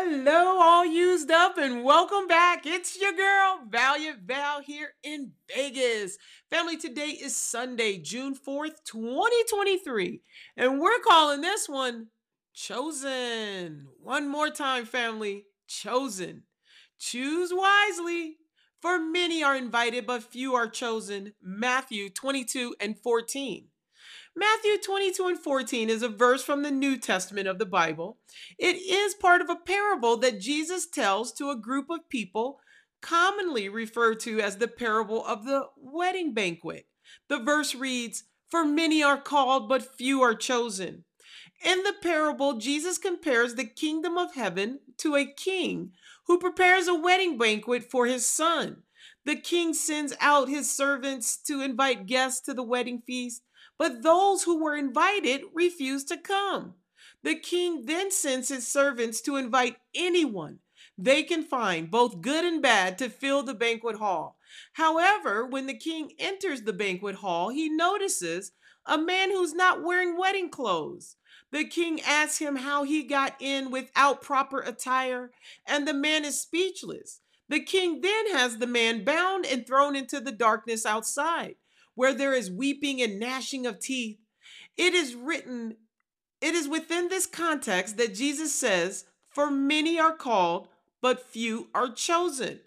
Hello, all used up, and welcome back. It's your girl, Valiant Val, here in Vegas. Family, today is Sunday, June 4th, 2023, and we're calling this one Chosen. One more time, family Chosen. Choose wisely, for many are invited, but few are chosen. Matthew 22 and 14. Matthew 22 and 14 is a verse from the New Testament of the Bible. It is part of a parable that Jesus tells to a group of people, commonly referred to as the parable of the wedding banquet. The verse reads, For many are called, but few are chosen. In the parable, Jesus compares the kingdom of heaven to a king who prepares a wedding banquet for his son. The king sends out his servants to invite guests to the wedding feast but those who were invited refused to come. The king then sends his servants to invite anyone they can find, both good and bad, to fill the banquet hall. However, when the king enters the banquet hall, he notices a man who's not wearing wedding clothes. The king asks him how he got in without proper attire, and the man is speechless. The king then has the man bound and thrown into the darkness outside where there is weeping and gnashing of teeth. It is written, it is within this context that Jesus says, For many are called, but few are chosen.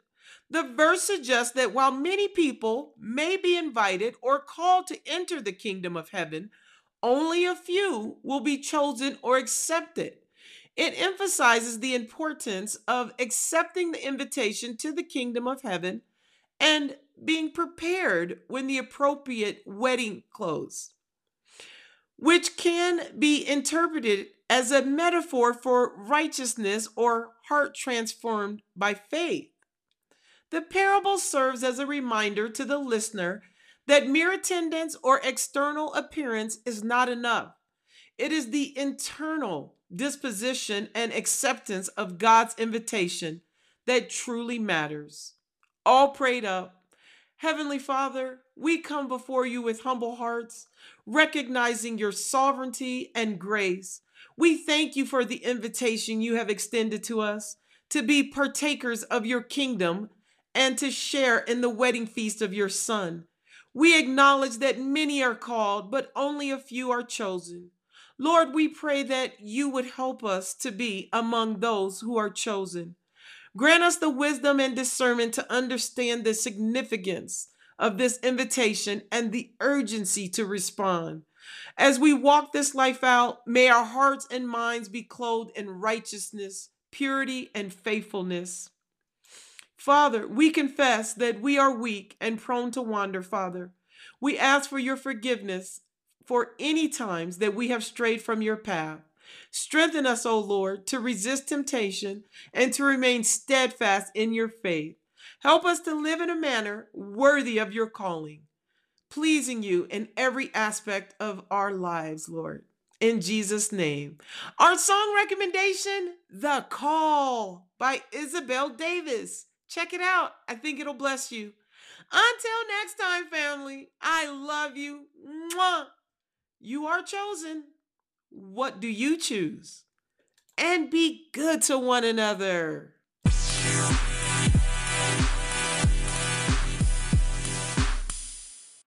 The verse suggests that while many people may be invited or called to enter the kingdom of heaven, only a few will be chosen or accepted. It emphasizes the importance of accepting the invitation to the kingdom of heaven and being prepared when the appropriate wedding clothes, which can be interpreted as a metaphor for righteousness or heart transformed by faith. The parable serves as a reminder to the listener that mere attendance or external appearance is not enough. It is the internal disposition and acceptance of God's invitation that truly matters. All prayed up Heavenly Father, we come before you with humble hearts, recognizing your sovereignty and grace. We thank you for the invitation you have extended to us to be partakers of your kingdom and to share in the wedding feast of your Son. We acknowledge that many are called, but only a few are chosen. Lord, we pray that you would help us to be among those who are chosen. Grant us the wisdom and discernment to understand the significance of this invitation and the urgency to respond. As we walk this life out, may our hearts and minds be clothed in righteousness, purity, and faithfulness. Father, we confess that we are weak and prone to wander, Father. We ask for your forgiveness for any times that we have strayed from your path. Strengthen us, O Lord, to resist temptation and to remain steadfast in your faith. Help us to live in a manner worthy of your calling, pleasing you in every aspect of our lives, Lord. In Jesus' name. Our song recommendation, The Call by Isabel Davis. Check it out. I think it'll bless you. Until next time, family, I love you. Mwah. You are chosen. What do you choose? And be good to one another.